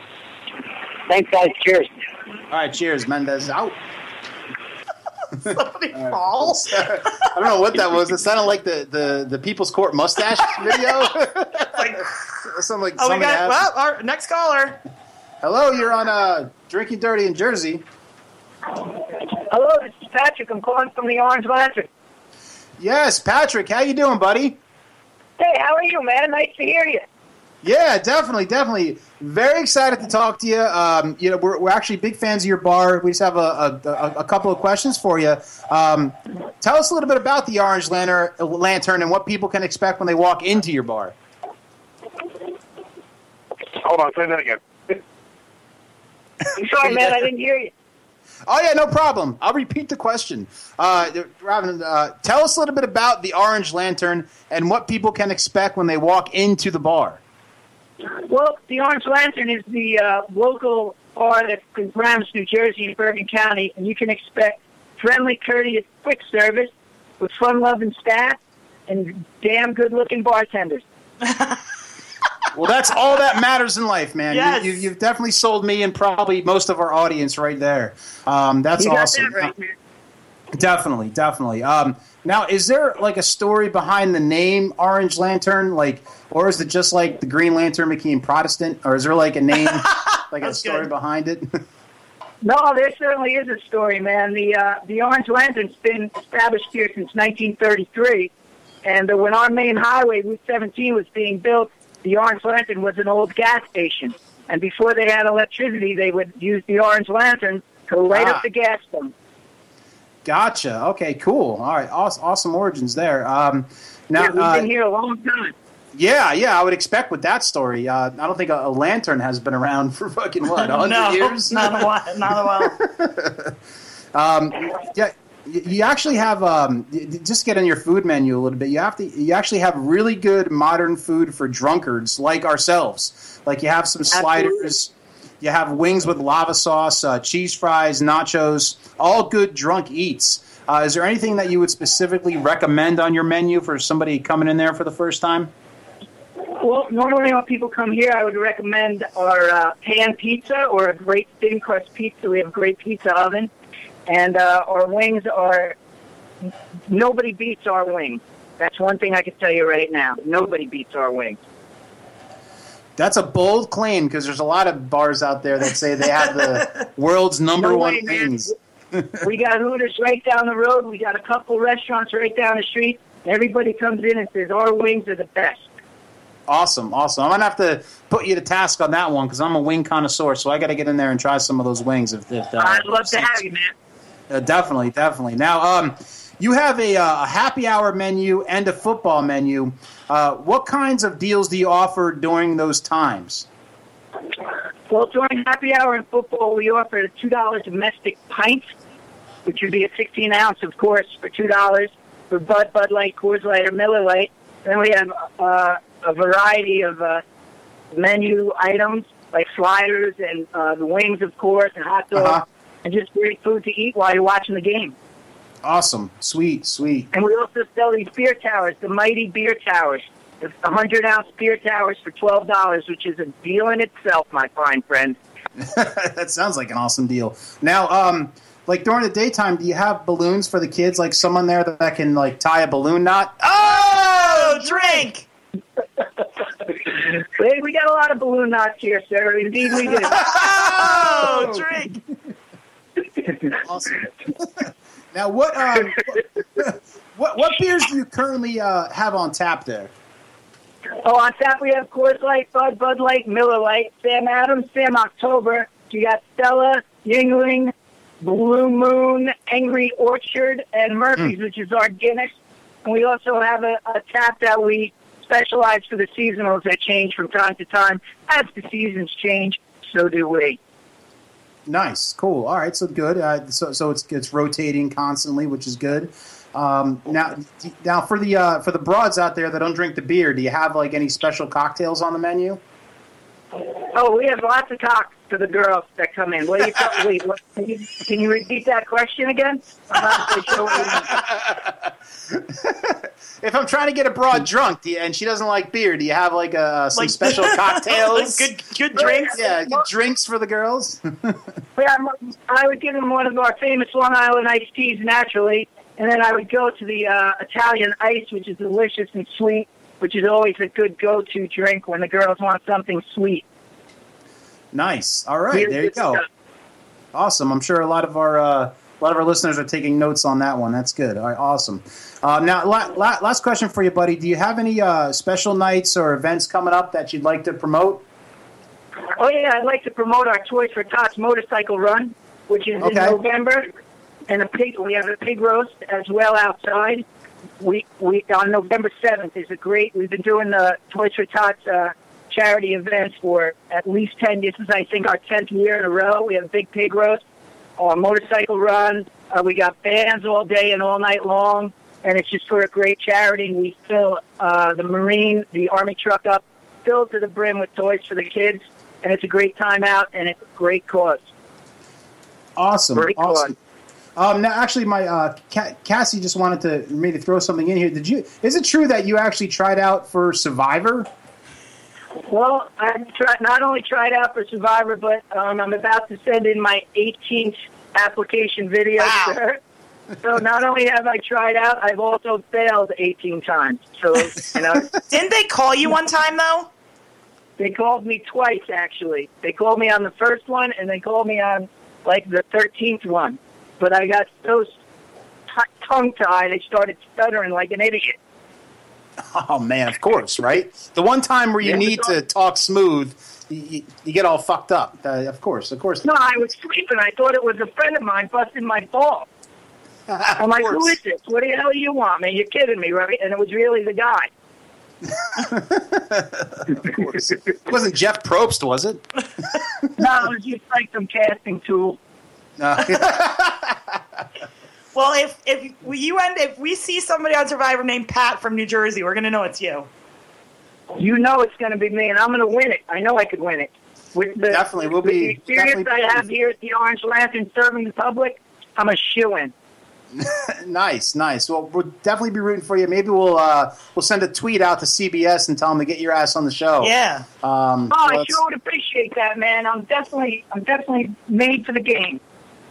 E: Thanks, guys. Cheers.
C: All right, cheers. Mendez out.
D: Somebody right. falls.
C: I don't know what that was. It sounded like the, the, the People's Court mustache video. like,
D: something like. Oh, we got well, our next caller.
C: Hello, you're on uh, Drinking Dirty in Jersey.
F: Hello, this is Patrick. I'm calling from the Orange Lantern.
C: Yes, Patrick. How you doing, buddy?
F: Hey, how are you, man? Nice to hear you.
C: Yeah, definitely, definitely. Very excited to talk to you. Um, you know, we're, we're actually big fans of your bar. We just have a, a, a couple of questions for you. Um, tell us a little bit about the Orange Lantern, Lantern and what people can expect when they walk into your bar.
G: Hold on, say that again.
F: I'm sorry, man. I didn't hear you.
C: Oh yeah, no problem. I'll repeat the question. Uh, Robin, uh, tell us a little bit about the Orange Lantern and what people can expect when they walk into the bar.
F: Well, the Orange Lantern is the uh, local bar in Paramus, New Jersey, in Bergen County, and you can expect friendly, courteous, quick service with fun-loving staff and damn good-looking bartenders.
C: Well, that's all that matters in life, man. Yes. You, have definitely sold me and probably most of our audience right there. Um, that's awesome. That right, definitely, definitely. Um, now, is there like a story behind the name Orange Lantern, like, or is it just like the Green Lantern became Protestant, or is there like a name, like a story good. behind it?
F: no, there certainly is a story, man. The uh, the Orange Lantern's been established here since 1933, and uh, when our main highway, Route 17, was being built, the Orange Lantern was an old gas station. And before they had electricity, they would use the Orange Lantern to light ah. up the gas pump.
C: Gotcha. Okay, cool. All right, awesome, awesome origins there. Um, now,
F: yeah, we've uh, been here a long time.
C: Yeah, yeah, I would expect with that story. Uh, I don't think a, a, lantern has been around for fucking what, hundred
D: no,
C: years?
D: not a while. Not a
C: while. um, yeah, you actually have um, just get on your food menu a little bit. You have to you actually have really good modern food for drunkards like ourselves. Like you have some sliders, Absolutely. you have wings with lava sauce, uh, cheese fries, nachos, all good drunk eats. Uh, is there anything that you would specifically recommend on your menu for somebody coming in there for the first time?
F: Well, normally when people come here, I would recommend our uh, pan pizza or a great thin crust pizza. We have a great pizza oven. And uh, our wings are nobody beats our wings. That's one thing I can tell you right now. Nobody beats our wings.
C: That's a bold claim because there's a lot of bars out there that say they have the world's number no one way, wings.
F: we got Hooters right down the road. We got a couple restaurants right down the street. Everybody comes in and says our wings are the best.
C: Awesome, awesome. I'm gonna have to put you to task on that one because I'm a wing connoisseur, so I got to get in there and try some of those wings. If, if
F: uh, I'd love to have you, man.
C: Uh, definitely, definitely. Now, um, you have a, uh, a, happy hour menu and a football menu. Uh, what kinds of deals do you offer during those times?
F: Well, during happy hour and football, we offer a two dollar domestic pint, which would be a sixteen ounce, of course, for two dollars for Bud, Bud Light, Coors Light, or Miller Light. Then we have uh, a variety of uh, menu items like sliders and uh, the wings, of course, and hot dogs,
C: Uh-huh.
F: and just great food to eat while you're watching the game.
C: Awesome. Sweet, sweet.
F: And we also sell these beer towers, the Mighty Beer Towers. The 100 ounce beer towers for $12, which is a deal in itself, my fine friend.
C: that sounds like an awesome deal. Now, um, like during the daytime, do you have balloons for the kids? Like someone there that can like tie a balloon knot?
D: Oh, drink.
F: Hey, we got a lot of balloon knots here, sir. Indeed, we do.
D: Oh, drink.
C: Awesome. now, what, um, what what beers do you currently uh, have on tap there?
F: Oh, on tap we have Coors Light, Bud, Bud Light, Miller Light, Sam Adams, Sam October. You got Stella, Yuengling, Blue Moon, Angry Orchard, and Murphy's, which is our Guinness. And we also have a, a tap that we specialize for the seasonals that change from time to time. As the seasons change, so do we.
C: Nice, cool. All right, so good. Uh, so so it's it's rotating constantly, which is good. Um, now now for the uh, for the broads out there that don't drink the beer, do you have like any special cocktails on the menu?
F: Oh, we have lots of talk for the girls that come in. What do you call, wait, what, can, you, can you repeat that question again? I'm not sure what you mean.
C: If I'm trying to get a broad drunk do you, and she doesn't like beer, do you have like uh, some
D: Like-
C: special cocktails?
D: good, good drinks.
C: yeah, good drinks for the girls.
F: Yeah, I'm- I would give them one of our famous Long Island iced teas naturally, and then I would go to the uh, Italian ice, which is delicious and sweet, which is always a good go-to drink when the girls want something sweet.
C: nice. All right,
F: Really
C: there you go.
F: stuff.
C: Awesome. I'm sure a lot of our uh, a lot of our listeners are taking notes on that one. That's good. All right, awesome. Uh, now, la- la- last question for you, buddy. Do you have any uh, special nights or events coming up that you'd like to promote?
F: Oh yeah, I'd like to promote our Toys for Tots motorcycle run, which is in November, and a pig. We have a pig roast as well outside. We we on November seventh is a great. We've been doing the Toys for Tots uh, charity events for at least ten. This is I think our tenth year in a row. We have a big pig roast, a motorcycle run. Uh, we got bands all day and all night long, and it's just for a great charity. And we fill uh, the Marine, the Army truck up, filled to the brim with toys for the kids, and it's a great time out and it's a great cause.
C: Awesome.
F: Great
C: awesome. Um, now, actually, my uh, Cassie just wanted to maybe throw something in here. Did you? Is it true that you actually tried out for Survivor?
F: Well, I tried, not only tried out for Survivor, but um, I'm about to send in my 18th application video,
D: Wow.
F: sir. So not only have I tried out, I've also failed 18 times. So, you know,
D: Didn't they call you one time though?
F: they called me twice, actually. They called me on the first one, and they called me on, like, the 13th one. But I got so t- tongue-tied, I started stuttering like an idiot.
C: Oh man, of course, right? The one time where you
F: Yeah.
C: need to talk smooth, you, you, get all fucked up. Uh, of course, of course.
F: No, I was sleeping. I thought it was a friend of mine busting my ball. I'm like, who is this? What the hell do you want, man? You're kidding me, right? And it was really the guy.
C: Of course. It wasn't Jeff Probst, was it?
F: No, it was just like some casting tool.
C: Uh,
D: Well, if if we, you end if we see somebody on Survivor named Pat from New Jersey, we're gonna know it's you.
F: You know it's going to be me, and I'm going to win it. I know I could win it. With the,
C: Definitely, we'll
F: with
C: be-
F: the experience
C: definitely-
F: I have here at the Orange Lantern serving the public. I'm a shoe in.
C: nice, nice. Well, we'll definitely be rooting for you. Maybe we'll uh, we'll send a tweet out to CBS and tell them to get your ass on the show.
D: Yeah.
C: Um,
F: Oh, I sure would appreciate that, man. I'm definitely, I'm definitely made for the game.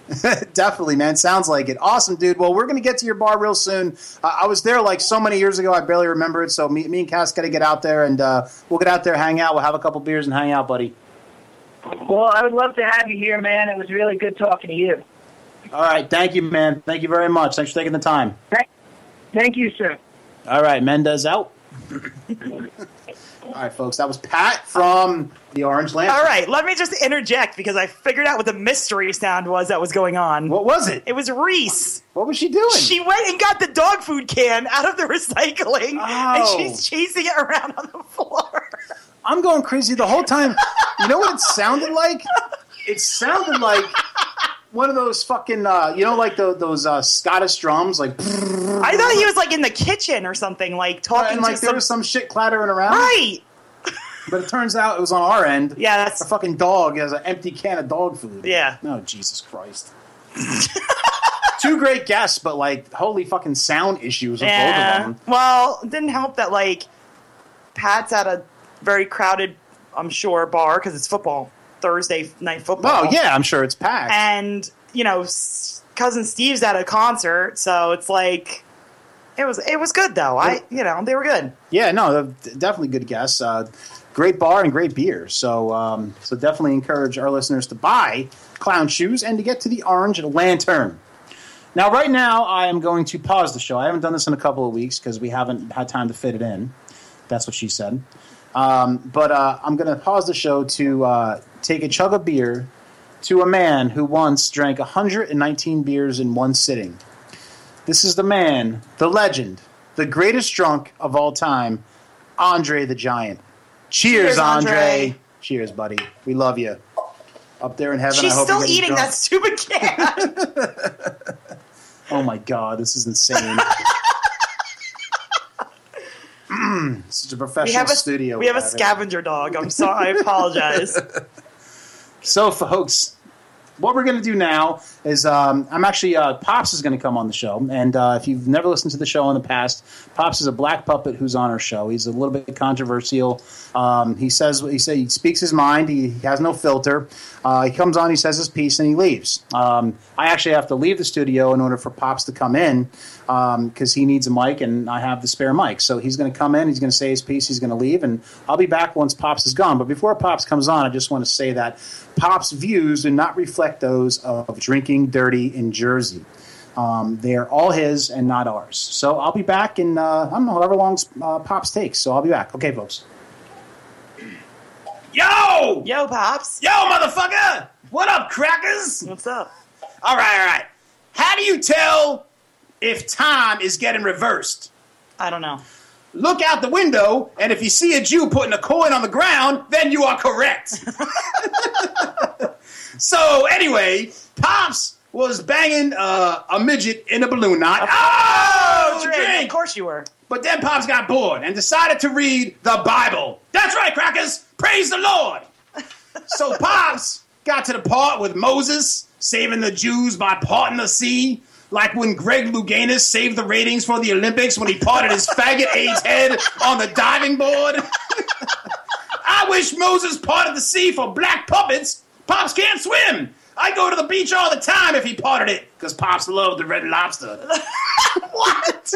C: Definitely, man. Sounds like it. Awesome, dude. Well, we're going to get to your bar real soon. Uh, I was there like so many years ago. I barely remember it. So me, me and Cass got to get out there, and uh, we'll get out there, hang out. We'll have a couple beers and hang out, buddy.
F: Well, I would love to have you here, man. It was really good talking to you.
C: All right. Thank you, man. Thank you very much. Thanks for taking the time.
F: Thank you, sir.
C: All right. Mendez out. All right, folks. That was Pat from the Orange Lantern.
D: All right, let me just interject because I figured out what the mystery sound was that was going on.
C: What was it?
D: It was Reese.
C: What was she doing?
D: She went and got the dog food can out of the recycling, and
C: Oh.
D: she's chasing it around on the floor.
C: I'm going crazy the whole time. You know what it sounded like? It sounded like one of those fucking, uh, you know, like the, those uh, Scottish drums, like,
D: I thought he was like in the kitchen or something, like talking
C: and like there
D: some.
C: was some shit clattering around.
D: right.
C: But it turns out it was on our end.
D: Yeah, that's A
C: fucking dog has an empty can of dog food.
D: Yeah.
C: Oh, Jesus Christ. Two great guests, but like, holy fucking sound issues with both of them.
D: Well, it didn't help that like Pat's at a very crowded, I'm sure, bar because it's football Thursday night football.
C: Oh, yeah, I'm sure it's packed.
D: and you know, cousin Steve's at a concert, so it's like it was it was good though. I you know they were good.
C: Yeah, no, definitely good guests. Uh, great bar and great beer. So, um, so definitely encourage our listeners to buy clown shoes and to get to the Orange Lantern. Now, right now, I am going to pause the show. I haven't done this in a couple of weeks because we haven't had time to fit it in. That's what she said. Um, but uh, I'm going to pause the show to uh, take a chug of beer to a man who once drank 119 beers in one sitting. This is the man, the legend, the greatest drunk of all time, Andre the Giant. Cheers,
D: Cheers,
C: Andre.
D: Andre.
C: Cheers, buddy. We love you. Up there in heaven.
D: She's
C: I hope
D: still eating
C: drunk.
D: that stupid can.
C: Oh my god, this is insane. Mm, Such a
D: we
C: professional
D: have a
C: studio.
D: we have a scavenger dog. I'm sorry. I apologize.
C: So, folks, what we're going to do now is um, I'm actually uh, Pops is going to come on the show, and uh, if you've never listened to the show in the past, Pops is a black puppet who's on our show. He's a little bit controversial. Um, he says he say he speaks his mind. He, he has no filter. Uh, he comes on, he says his piece, and he leaves. Um, I actually have to leave the studio in order for Pops to come in because he needs a mic, and I have the spare mic. So he's going to come in, he's going to say his piece, he's going to leave, and I'll be back once Pops is gone. But before Pops comes on, I just want to say that Pops' views do not reflect those of drinking dirty in Jersey. Um, they are all his and not ours. So I'll be back in uh, I don't know however long uh, Pops takes. So I'll be back. Okay, folks. Yo,
D: Yo, pops.
C: yo, motherfucker! What up, crackers?
D: What's up?
C: All right, all right. How do you tell if time is getting reversed?
D: I don't know.
C: Look out the window, and if you see a Jew putting a coin on the ground, then you are correct. so, anyway, Pops was banging uh, a midget in a balloon knot. Oh, it's a
D: Great,
C: drink.
D: Of course you were.
C: But then Pops got bored and decided to read the Bible. That's right, crackers. Praise the Lord. so Pops got to the part with Moses saving the Jews by parting the sea. Like when Greg Louganis saved the ratings for the Olympics when he parted his faggot AIDS head on the diving board. I wish Moses parted the sea for black puppets. Pops can't swim. I go to the beach all the time if he parted it, because Pops loved the red lobster. what?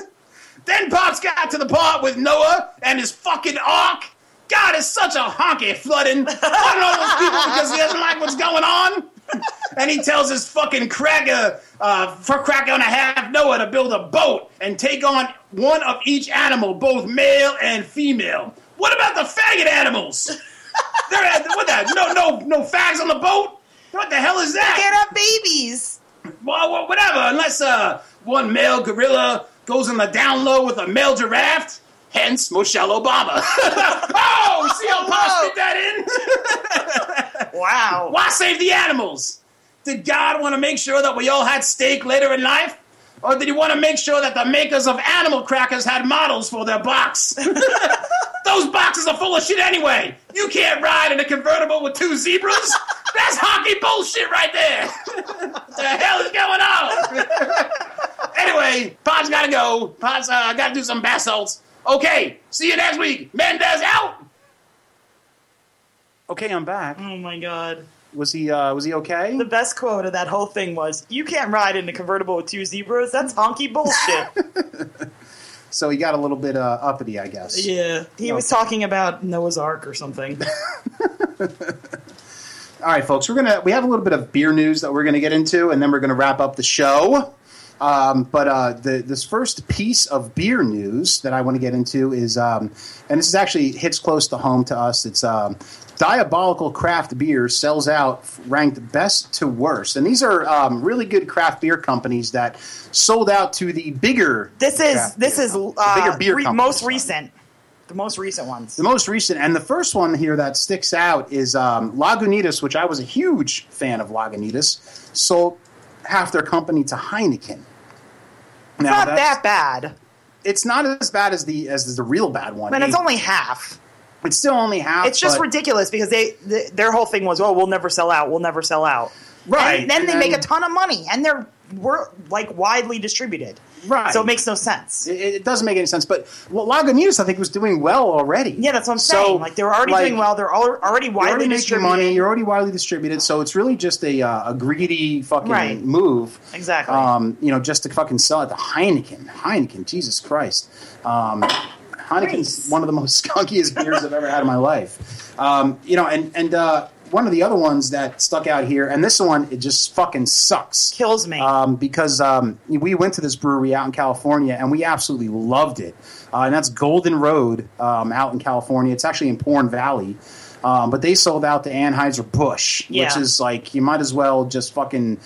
C: Then Pops got to the part with Noah and his fucking ark. God, it's such a honky flooding. I don't those people because he doesn't like what's going on. and he tells his fucking cracker, uh, for cracker and a half Noah to build a boat and take on one of each animal, both male and female. What about the faggot animals? They're at, what the, no, no, no fags on the boat? What the hell is that?
D: Get up, babies.
C: Well, well, whatever. Unless uh, one male gorilla goes on the down low with a male giraffe. Hence, Michelle Obama. oh, see how Pops fit that in?
D: Wow.
C: Why save the animals? Did God want to make sure that we all had steak later in life? Or did he want to make sure that the makers of animal crackers had models for their box? Those boxes are full of shit anyway. You can't ride in a convertible with two zebras. That's hockey bullshit right there. what the hell is going on? anyway, Pod's gotta go. Pod's uh, gotta do some bath salts. Okay, see you next week. Mendez out. Okay, I'm back.
D: Oh my god.
C: Was he uh, was he okay?
D: The best quote of that whole thing was, "You can't ride in a convertible with two zebras. That's honky bullshit."
C: So he got a little bit uh, uppity, I guess.
D: yeah. He was talking about Noah's Ark or something.
C: All right, folks, we're gonna we have a little bit of beer news that we're gonna get into, and then we're gonna wrap up the show. Um, but uh, the this first piece of beer news that I want to get into is, um, and this is actually hits close to home to us. It's um, Diabolical Craft Beer sells out ranked best to worst, and these are um, really good craft beer companies that sold out to the bigger.
D: This is this
C: beer
D: is uh,
C: bigger beer
D: re- most recent. The most recent ones.
C: The most recent and the first one here that sticks out is um, Lagunitas, which I was a huge fan of Lagunitas, sold half their company to Heineken. Now,
D: Not that bad.
C: It's not as bad as the as the real bad one.
D: And it's only half.
C: It's still only half.
D: It's just
C: but-
D: ridiculous because they th- their whole thing was, oh, we'll never sell out. We'll never sell out.
C: Right,
D: And then
C: and
D: they make a ton of money, and they're we're like widely distributed.
C: Right.
D: So it makes no sense.
C: It, it doesn't make any sense. But well, Lagunitas, I think, was doing well already.
D: yeah, that's what I'm
C: So,
D: saying. Like they're already
C: like,
D: doing well. They're al- already
C: You're
D: widely
C: already
D: distributed.
C: money. You're already widely distributed. So it's really just a, uh, a greedy fucking
D: Right.
C: move.
D: Exactly.
C: Um, you know, just to fucking sell it to Heineken. Heineken, Jesus Christ. Um, Heineken's
D: Nice.
C: one of the most skunkiest beers I've ever had in my life. Um, you know, and and uh, one of the other ones that stuck out here, and this one it just fucking sucks.
D: Kills me.
C: Um, because um, we went to this brewery out in California and we absolutely loved it. Uh, and that's Golden Road um, out in California. It's actually in Porn Valley. Um, but they sold out to Anheuser-Busch,
D: Yeah.
C: which is like, you might as well just fucking,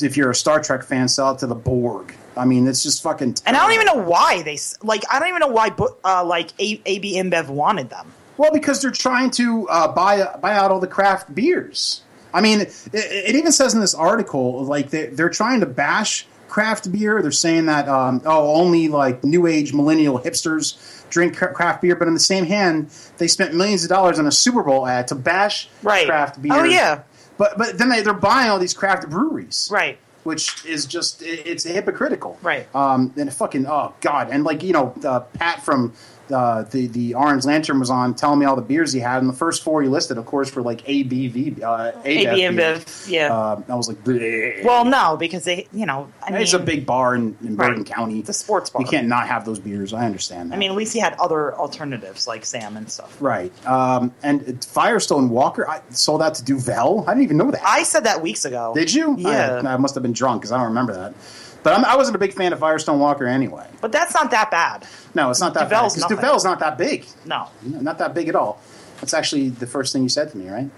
C: if you're a Star Trek fan, sell it to the Borg. I mean, it's just fucking.
D: and I don't even know why they like. I don't even know why. Uh, like A- AB InBev wanted them.
C: Well, because they're trying to uh, buy buy out all the craft beers. I mean, it, it even says in this article like they, they're trying to bash craft beer. They're saying that um, oh, only like new age millennial hipsters drink craft beer, but in the same hand, they spent millions of dollars on a Super Bowl ad to bash
D: Right.
C: craft beer.
D: Oh, yeah.
C: but but then they, they're buying all these craft breweries,
D: Right.
C: Which is just it, it's hypocritical,
D: Right.
C: Um, and fucking oh god, and like you know, uh, Pat from uh, the the Orange Lantern was on telling me all the beers he had, and the first four he listed, of course, were like ABV, uh,
D: AB
C: ABV
D: Yeah.
C: Um, I was like, "Bleh."
D: well, no, because they, you know, I mean,
C: it's a big bar in, in Bergen
D: Right.
C: County.
D: It's a sports bar.
C: You can't not have those beers. I understand. That.
D: I mean, at least he had other alternatives like Sam and stuff.
C: right? Um, and Firestone Walker I sold out to Duvel. I didn't even know that.
D: I said that weeks ago.
C: Did you?
D: Yeah.
C: I, I must have been drunk because I don't remember that. But I'm, I wasn't a big fan of Firestone Walker anyway.
D: But that's not that bad.
C: No, it's not that
D: Duvel's
C: bad. Because Duvel's not that big.
D: No.
C: Not that big at all. That's actually the first thing you said to me, right?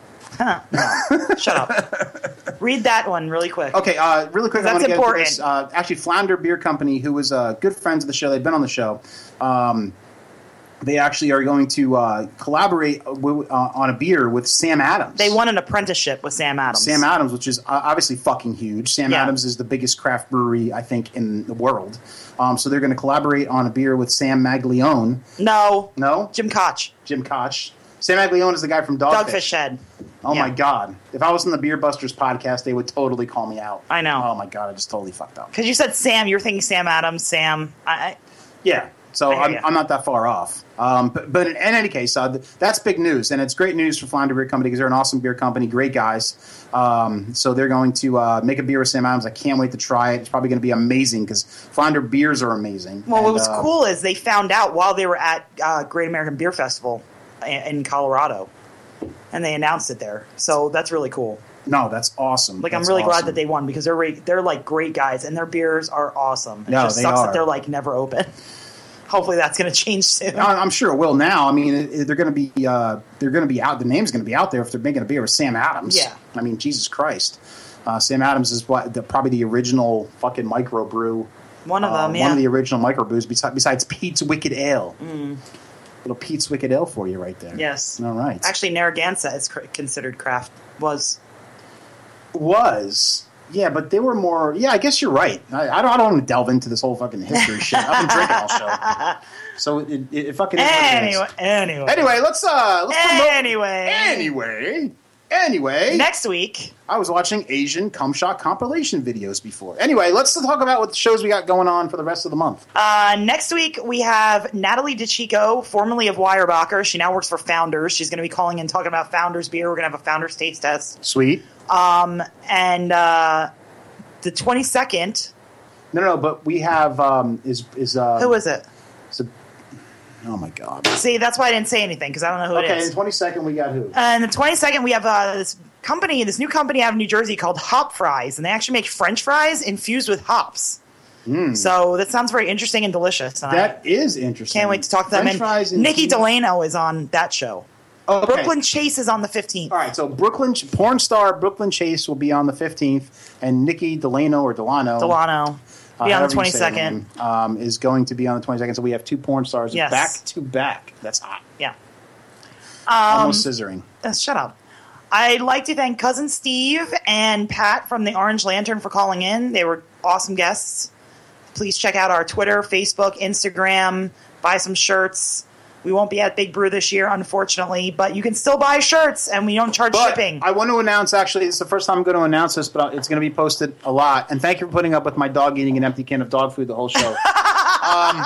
D: Shut up. Read that one really quick.
C: Okay, uh, really quick,
D: That's
C: want to get
D: important.
C: this. Uh, actually, Flounder Beer Company, who was uh, good friends of the show, they've been on the show. Um, they actually are going to uh, collaborate w- uh, on a beer with Sam Adams.
D: They won an apprenticeship with Sam Adams.
C: Sam Adams, which is uh, obviously fucking huge. Sam
D: Yeah.
C: Adams is the biggest craft brewery, I think, in the world. Um, so they're going to collaborate on a beer with Sam Calagione.
D: No.
C: No?
D: Jim Koch.
C: Jim Koch. Sam Calagione is the guy from Dogfish.
D: Dogfish Head.
C: Oh
D: Yeah.
C: my god! If I was in the Beer Busters podcast, they would totally call me out.
D: I know.
C: Oh my god! I just totally fucked up.
D: Because you said Sam, you're thinking Sam Adams, Sam. I, I,
C: Yeah. So I'm. I'm not that far off. Um, but, but in, any case, uh, th- that's big news, and it's great news for Flounder Beer Company because they're an awesome beer company, great guys. Um, so they're going to uh, make a beer with Sam Adams. I can't wait to try it. It's probably going to be amazing because Flounder beers are amazing.
D: well, what was
C: uh,
D: cool is they found out while they were at uh, Great American Beer Festival in, in Colorado, and they announced it there. So that's really cool.
C: No, that's awesome.
D: Like I'm
C: That's
D: really glad that they won because they're re- they're like great guys and their beers are awesome. It
C: No,
D: just sucks
C: are.
D: that they're like never open. Hopefully that's going to change soon.
C: I- I'm sure it will now. I mean, they're going to be uh, they're going to be out. The name's going to be out there if they're making a beer with Sam Adams.
D: Yeah.
C: I mean, Jesus Christ, uh, Sam Adams is what the, probably the original fucking microbrew.
D: One of
C: uh,
D: them, yeah.
C: One of the original microbrews besides, besides Pete's Wicked Ale. Little Pete's Wicked Ale for you right there.
D: Mm. Yes.
C: All right.
D: Actually, Narragansett is considered craft. Was
C: was. Yeah, but they were more. Yeah, I guess you're right. I, I don't. I don't want to delve into this whole fucking history shit. I've been drinking all show, so it, it, it fucking. it is.
D: anyway. Anyway.
C: Anyway, let's uh, let's promote.
D: Anyway.
C: Anyway.
D: Next week,
C: I was watching Asian cum shot compilation videos before. Anyway, let's talk about what shows we got going on for the rest of the month.
D: uh, next week we have Natalie DeChico, formerly of Weyerbacher. She now works for Founders. She's going to be calling in talking about Founders beer. We're going to have a Founders taste test.
C: Sweet.
D: Um, and uh, the 22nd,
C: No, no, no, but we have um, is is uh,
D: who is it-
C: oh my god.
D: See, that's why I didn't say anything because I don't know who it is.
C: Okay, in the twenty second we got who?
D: And the 22nd, we have uh, this company, this new company out of New Jersey called Hop Fries, and they actually make French fries infused with hops. So that sounds very interesting and delicious. And I.
C: That is interesting.
D: can't wait to talk to them.
C: French fries
D: and Nikki Delano is on that show.
C: Okay.
D: Brooklyn Chase is on the 15th.
C: All right, so Brooklyn porn star Brooklyn Chase will be on the fifteenth, and Nikki Delano or Delano
D: Delano
C: uh,
D: be on the
C: however you say her
D: 22nd.
C: name, um, is going to be on the twenty second. So we have two porn stars
D: Yes.
C: back to back. That's hot.
D: Yeah.
C: Almost scissoring.
D: Uh, shut up. I'd like to thank Cousin Steve and Pat from the Orange Lantern for calling in. They were awesome guests. Please check out our Twitter, Facebook, Instagram, buy some shirts. We won't be at Big Brew this year, unfortunately, but you can still buy shirts, and we don't charge
C: But
D: shipping.
C: I want to announce. Actually, it's the first time I'm going to announce this, but it's going to be posted a lot. And thank you for putting up with my dog eating an empty can of dog food the whole show. um,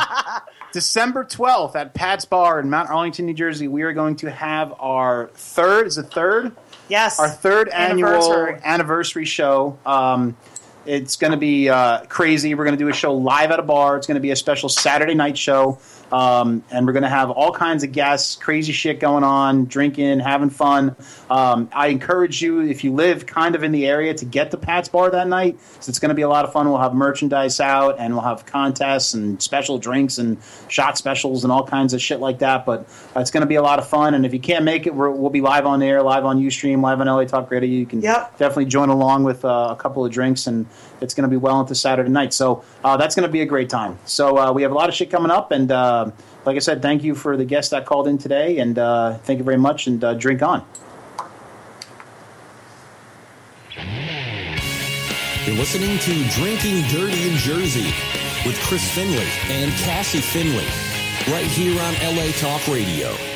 C: December 12th at Pat's Bar in Mount Arlington, New Jersey, we are going to have our third. Is it third?
D: yes,
C: our third annual
D: Anniversary.
C: anniversary show. Um, it's going to be uh, crazy. We're going to do a show live at a bar. It's going to be a special Saturday night show. Um, and we're going to have all kinds of guests, crazy shit going on, drinking, having fun. Um, I encourage you, if you live kind of in the area, to get to Pat's Bar that night. So it's going to be a lot of fun. We'll have merchandise out, and we'll have contests and special drinks and shot specials and all kinds of shit like that. But uh, it's going to be a lot of fun. And if you can't make it, we're, we'll be live on air, live on UStream, live on LA Talk Radio. You can
D: Yep.
C: definitely join along with uh, a couple of drinks, and it's going to be well into Saturday night. So uh, that's going to be a great time. So uh, we have a lot of shit coming up, and uh, like I said, thank you for the guests that called in today, and uh, thank you very much, and uh, drink on.
B: You're listening to Drinking Dirty in Jersey with Chris Finley and Cassie Finley, right here on LA Talk Radio.